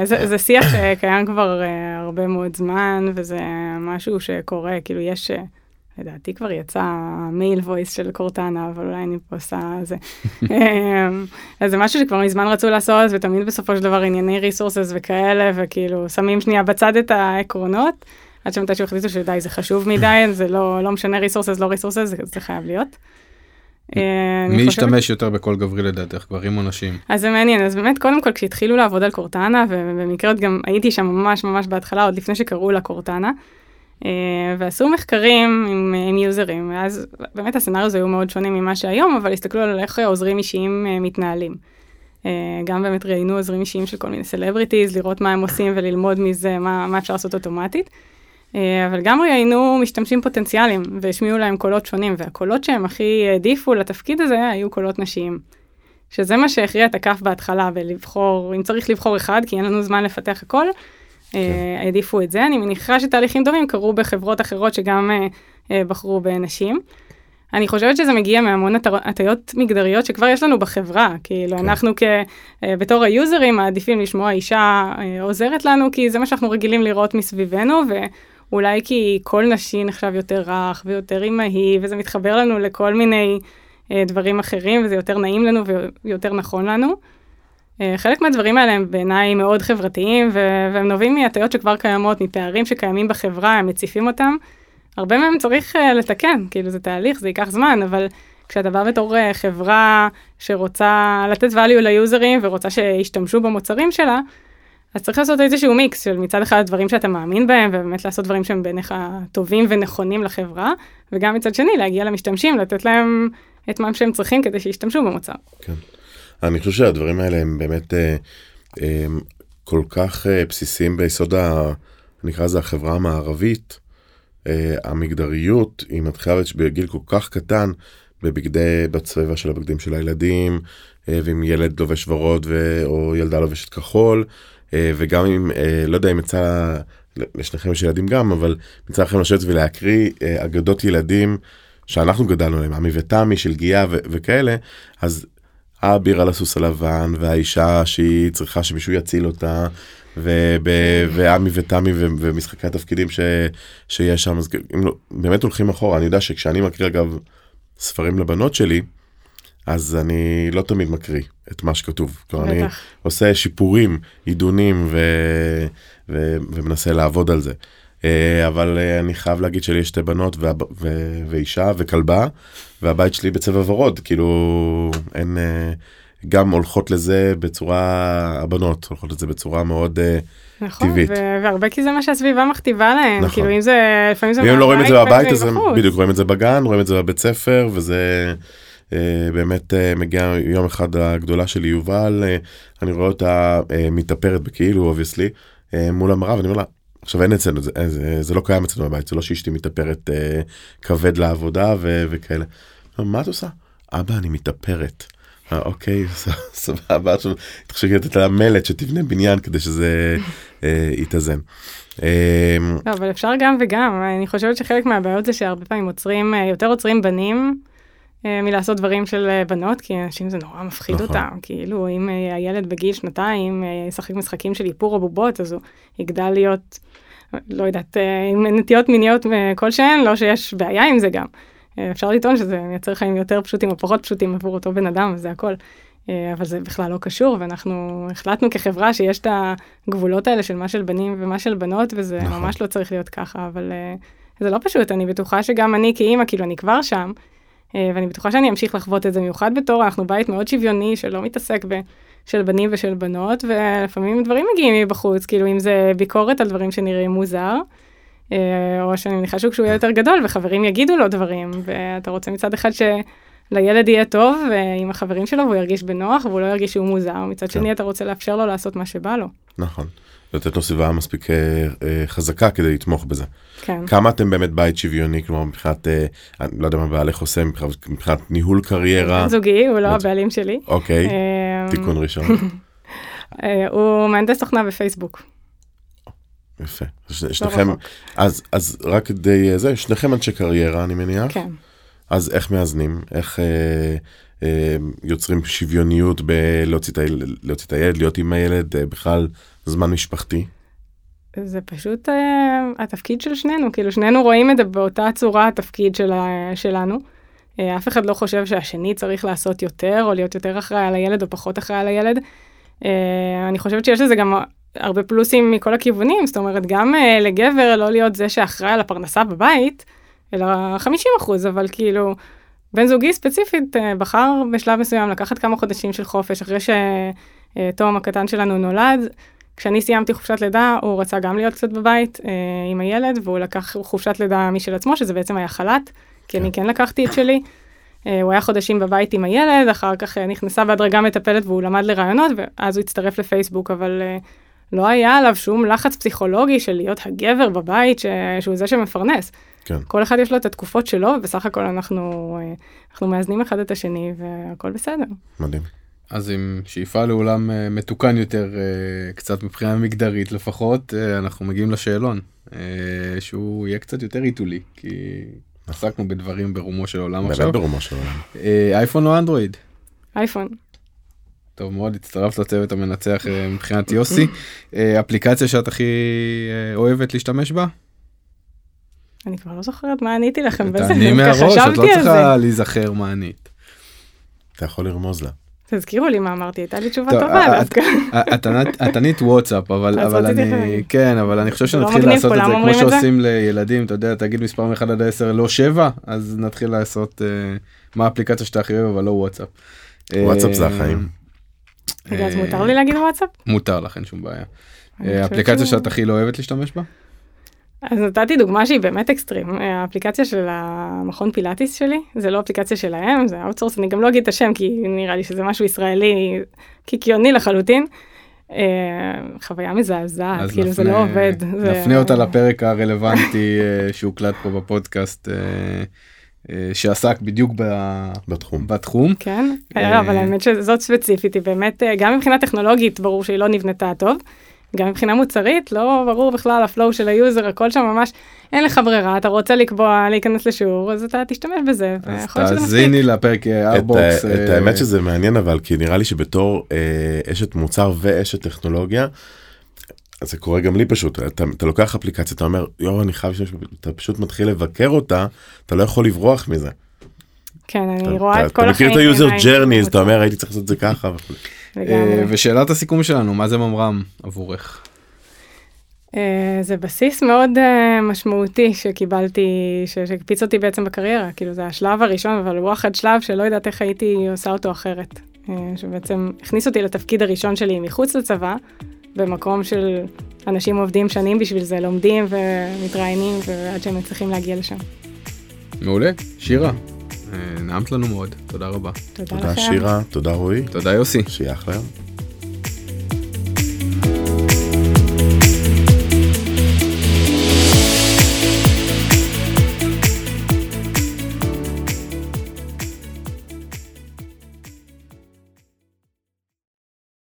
Speaker 2: זה, זה שיח שקיים כבר הרבה מאוד זמן וזה משהו שקורה כאילו יש לדעתי כבר יצא male voice של קורטנה אבל אולי אני פה עושה זה. אז זה משהו שכבר מזמן רצו לעשות ותמיד בסופו של דבר ענייני resources וכאלה וכאילו שמים שנייה בצד את העקרונות. עד שמתישהו החליטו שדי זה חשוב מדי זה לא לא משנה resources לא resources זה, זה חייב להיות.
Speaker 3: אה, מי ישתמש יותר בקול גברי לדעתך גברים או נשים
Speaker 2: אז זה מעניין אז באמת קודם כל כשהתחילו לעבוד על קורטנה ובמקרה גם הייתי שם ממש ממש בהתחלה עוד לפני שקראו לה קורטנה. אה, ועשו מחקרים עם, עם users ואז באמת ה scenario היו מאוד שונים ממה שהיום אבל הסתכלו על איך עוזרים אישיים אה, מתנהלים. גם באמת ראיינו עוזרים אישיים של כל מיני celebrities לראות מה הם עושים וללמוד מזה מה, מה אפשר לעשות אוטומטית. אה, אבל גם ראיינו משתמשים פוטנציאליים והשמיעו להם קולות שונים והקולות שהם הכי העדיפו לתפקיד הזה היו קולות נשיים. שזה מה שהכריע את הכף בהתחלה ולבחור אם צריך לבחור אחד כי אין לנו זמן לפתח הכל. אה, כן. העדיפו את זה אני מניחה שתהליכים דומים קרו בחברות אחרות שגם אה, בחרו בנשים. אני חושבת שזה מגיע מהמון הטיות מגדריות שכבר יש לנו בחברה כאילו כן. אנחנו כ, בתור היוזרים מעדיפים לשמוע אישה עוזרת לנו כי זה מה שאנחנו רגילים לראות מסביבנו. ו... אולי כי קול נשי נחשב יותר רך ויותר אימהי, וזה מתחבר לנו לכל מיני אה, דברים אחרים, וזה יותר נעים לנו ויותר נכון לנו. אה, חלק מהדברים האלה הם בעיניי מאוד חברתיים, והם נובעים מהטיות שכבר קיימות, מפערים שקיימים בחברה, הם מציפים אותם. הרבה מהם צריך אה, לתקן, כאילו זה תהליך, זה ייקח זמן, אבל כשאתה בא בתור אה, חברה שרוצה לתת value ליוזרים ורוצה שישתמשו במוצרים שלה, אז צריך לעשות איזשהו מיקס של מצד אחד הדברים שאתה מאמין בהם ובאמת לעשות דברים שהם בעיניך טובים ונכונים לחברה וגם מצד שני להגיע למשתמשים לתת להם את מה שהם צריכים כדי שישתמשו במוצר.
Speaker 1: כן. אני חושב שהדברים האלה הם באמת אה, אה, כל כך אה, בסיסיים ביסוד ה... נקרא לזה החברה המערבית. המגדריות היא מתחילה בגיל כל כך קטן בבגדי בצבע של הבגדים של הילדים ואם ילד לובש ורוד ו... או ילדה לובשת כחול. וגם אם, לא יודע אם יצא, לשניכם יש ילדים גם, אבל יצא לכם לשבת ולהקריא אגדות ילדים שאנחנו גדלנו עליהם, עמי ותמי של גיאה וכאלה, אז האביר על הסוס הלבן והאישה שהיא צריכה שמישהו יציל אותה. ועמי ותמי ומשחקי התפקידים ש, שיש שם אז אם לא, באמת הולכים אחורה אני יודע שכשאני מקריא אגב ספרים לבנות שלי אז אני לא תמיד מקריא את מה שכתוב. כלומר, אני עושה שיפורים, עידונים ו... ו... ומנסה לעבוד על זה. אה, אבל אה, אני חייב להגיד שלי יש שתי בנות ו... ו... ואישה וכלבה, והבית שלי בצבע ורוד, כאילו אין... אה, גם הולכות לזה בצורה, הבנות הולכות לזה בצורה מאוד נכון, טבעית.
Speaker 2: נכון, והרבה כי זה מה שהסביבה מכתיבה להם, נכון. כאילו אם זה, לפעמים זה...
Speaker 1: ואם לא רואים את זה בבית, אז הם בדיוק רואים את זה בגן, רואים את זה בבית ספר, וזה... אה, באמת אה, מגיע יום אחד הגדולה שלי יובל, אה, אני רואה אותה מתאפרת בכאילו obviously מול המראה ואני אומר לה, עכשיו אין אצלנו, זה, זה, זה לא קיים אצלנו בבית, זה לא שאשתי מתאפרת אה, כבד לעבודה ו, וכאלה. מה את עושה? אבא אני מתאפרת. אה, אוקיי, סבבה, עכשיו תחשבי לתת לה מלט שתבנה בניין כדי שזה אה, יתאזן.
Speaker 2: אה, לא, אבל אפשר גם וגם, אני חושבת שחלק מהבעיות זה שהרבה פעמים עוצרים, יותר עוצרים בנים. אה, מלעשות דברים של אה, בנות, כי אנשים זה נורא מפחיד נכון. אותם. כאילו, אם אה, הילד בגיל שנתיים ישחק משחקים של איפור או בובות, אז הוא יגדל להיות, לא יודעת, עם נטיות מיניות כלשהן, לא שיש בעיה עם זה גם. אפשר לטעון שזה מייצר חיים יותר פשוטים או פחות פשוטים עבור אותו בן אדם, זה הכל. אבל זה בכלל לא קשור, ואנחנו החלטנו כחברה שיש את הגבולות האלה של מה של בנים ומה של בנות, וזה נכון. ממש לא צריך להיות ככה, אבל זה לא פשוט, אני בטוחה שגם אני כאימא, כאילו, אני כבר שם. אה, ואני בטוחה שאני אמשיך לחוות את זה, מיוחד בתור, אנחנו בית מאוד שוויוני שלא מתעסק בשל בנים ושל בנות, ולפעמים דברים מגיעים מבחוץ, כאילו אם זה ביקורת על דברים שנראים מוזר, אה, או שאני מניחה שהוא כשהוא יהיה יותר גדול וחברים יגידו לו דברים, ואתה רוצה מצד אחד שלילד יהיה טוב עם החברים שלו והוא ירגיש בנוח והוא לא ירגיש שהוא מוזר, מצד שני כן. אתה רוצה לאפשר לו לעשות מה שבא לו.
Speaker 1: נכון. לתת לו סביבה מספיק אה, אה, חזקה כדי לתמוך בזה. כן. כמה אתם באמת בית שוויוני, כלומר מבחינת, אה, אני לא יודע מה בעלך עושה, מבחינת, מבחינת ניהול קריירה.
Speaker 2: זוגי, הוא לא הבעלים שלי.
Speaker 1: אוקיי, תיקון ראשון.
Speaker 2: הוא מהנדס תוכנה בפייסבוק.
Speaker 1: יפה. לא שניכם, אז, אז רק כדי זה, שניכם אנשי קריירה אני מניח.
Speaker 2: כן.
Speaker 1: אז איך מאזנים? איך אה, יוצרים שוויוניות בלהוציא את הילד, להיות עם הילד, בכלל זמן משפחתי?
Speaker 2: זה פשוט uh, התפקיד של שנינו, כאילו שנינו רואים את זה באותה צורה התפקיד של, שלנו. Uh, אף אחד לא חושב שהשני צריך לעשות יותר, או להיות יותר אחראי על הילד או פחות אחראי על הילד. Uh, אני חושבת שיש לזה גם הרבה פלוסים מכל הכיוונים, זאת אומרת, גם uh, לגבר לא להיות זה שאחראי על הפרנסה בבית, אלא 50 אחוז, אבל כאילו, בן זוגי ספציפית uh, בחר בשלב מסוים לקחת כמה חודשים של חופש, אחרי שתום הקטן שלנו נולד. כשאני סיימתי חופשת לידה, הוא רצה גם להיות קצת בבית אה, עם הילד, והוא לקח חופשת לידה משל עצמו, שזה בעצם היה חל"ת, כי אני כן. כן לקחתי את שלי. אה, הוא היה חודשים בבית עם הילד, אחר כך אה, נכנסה בהדרגה מטפלת והוא למד לרעיונות, ואז הוא הצטרף לפייסבוק, אבל אה, לא היה עליו שום לחץ פסיכולוגי של להיות הגבר בבית, ש... שהוא זה שמפרנס. כן. כל אחד יש לו את התקופות שלו, ובסך הכל אנחנו, אה, אנחנו מאזנים אחד את השני, והכל בסדר.
Speaker 1: מדהים.
Speaker 3: אז עם שאיפה לעולם אה, מתוקן יותר, אה, קצת מבחינה מגדרית לפחות, אה, אנחנו מגיעים לשאלון, שהוא יהיה קצת יותר עיתולי, כי עסקנו בדברים ברומו של עולם עכשיו.
Speaker 1: באמת ברומו של עולם.
Speaker 3: אייפון או אנדרואיד?
Speaker 2: אייפון.
Speaker 3: טוב מאוד, הצטרפת לצוות המנצח מבחינת יוסי. אפליקציה שאת הכי אוהבת להשתמש בה?
Speaker 2: אני כבר לא זוכרת מה עניתי לכם בזה,
Speaker 3: תעני מהראש, את לא צריכה להיזכר מה ענית.
Speaker 1: אתה יכול לרמוז לה.
Speaker 2: תזכירו לי מה אמרתי, הייתה לי תשובה טובה דווקא.
Speaker 3: את ענית וואטסאפ, אבל אני, כן, אבל אני חושב לא שנתחיל לעשות את זה כמו שעושים לילדים, אתה יודע, תגיד מספר מ-1 עד 10 לא 7, אז נתחיל לעשות אה, מה האפליקציה שאתה הכי אוהב, אבל לא וואטסאפ.
Speaker 1: וואטסאפ זה החיים.
Speaker 2: רגע, אז מותר לי להגיד וואטסאפ?
Speaker 3: מותר לך, אין שום בעיה. אפליקציה שאת הכי לא אוהבת להשתמש בה?
Speaker 2: אז נתתי דוגמה שהיא באמת אקסטרים, האפליקציה של המכון פילאטיס שלי, זה לא אפליקציה שלהם, זה outsource, אני גם לא אגיד את השם כי נראה לי שזה משהו ישראלי קיקיוני לחלוטין. אה, חוויה מזעזעת, כאילו זה לא עובד.
Speaker 3: נפנה אותה לפרק הרלוונטי אה, שהוקלט פה בפודקאסט. אה, שעסק בדיוק
Speaker 1: בתחום.
Speaker 3: בתחום.
Speaker 2: כן, אבל האמת שזאת ספציפית היא באמת, גם מבחינה טכנולוגית ברור שהיא לא נבנתה טוב. גם מבחינה מוצרית, לא ברור בכלל ה flow של ה user, הכל שם ממש, אין לך ברירה, אתה רוצה לקבוע, להיכנס לשיעור, אז אתה תשתמש בזה.
Speaker 3: אז תאזיני לפרק ארבוקס.
Speaker 1: את האמת שזה מעניין אבל, כי נראה לי שבתור אה, אשת מוצר ואשת טכנולוגיה, זה קורה גם לי פשוט, אתה, אתה לוקח אפליקציה, אתה אומר, יואו, אני חייב, אתה פשוט מתחיל לבקר אותה, אתה לא יכול לברוח מזה.
Speaker 2: כן, אני
Speaker 1: אתה-
Speaker 2: רואה
Speaker 1: אתה-
Speaker 2: את כל
Speaker 1: אתה מכיר
Speaker 2: החיים.
Speaker 1: את ה user
Speaker 2: בעיניים
Speaker 1: journey, אז אתה. אומר הייתי צריך לעשות את זה ככה. וכו'.
Speaker 2: לגמרי.
Speaker 3: אה, ושאלת הסיכום שלנו, מה זה ממר"ם עבורך?
Speaker 2: אה, זה בסיס מאוד אה, משמעותי שקיבלתי, שהקפיץ אותי בעצם בקריירה, כאילו זה השלב הראשון, אבל הוא אחד שלב שלא יודעת איך הייתי עושה אותו אחרת. שבעצם הכניס אותי לתפקיד הראשון שלי מחוץ לצבא, במקום של אנשים עובדים שנים בשביל זה, לומדים ומתראיינים, ועד שהם מצליחים להגיע לשם.
Speaker 3: מעולה, שירה, נעמת לנו מאוד, תודה רבה.
Speaker 2: תודה
Speaker 1: תודה
Speaker 2: לכם.
Speaker 1: שירה, תודה רועי,
Speaker 3: תודה יוסי.
Speaker 1: שיהיה אחלה יום.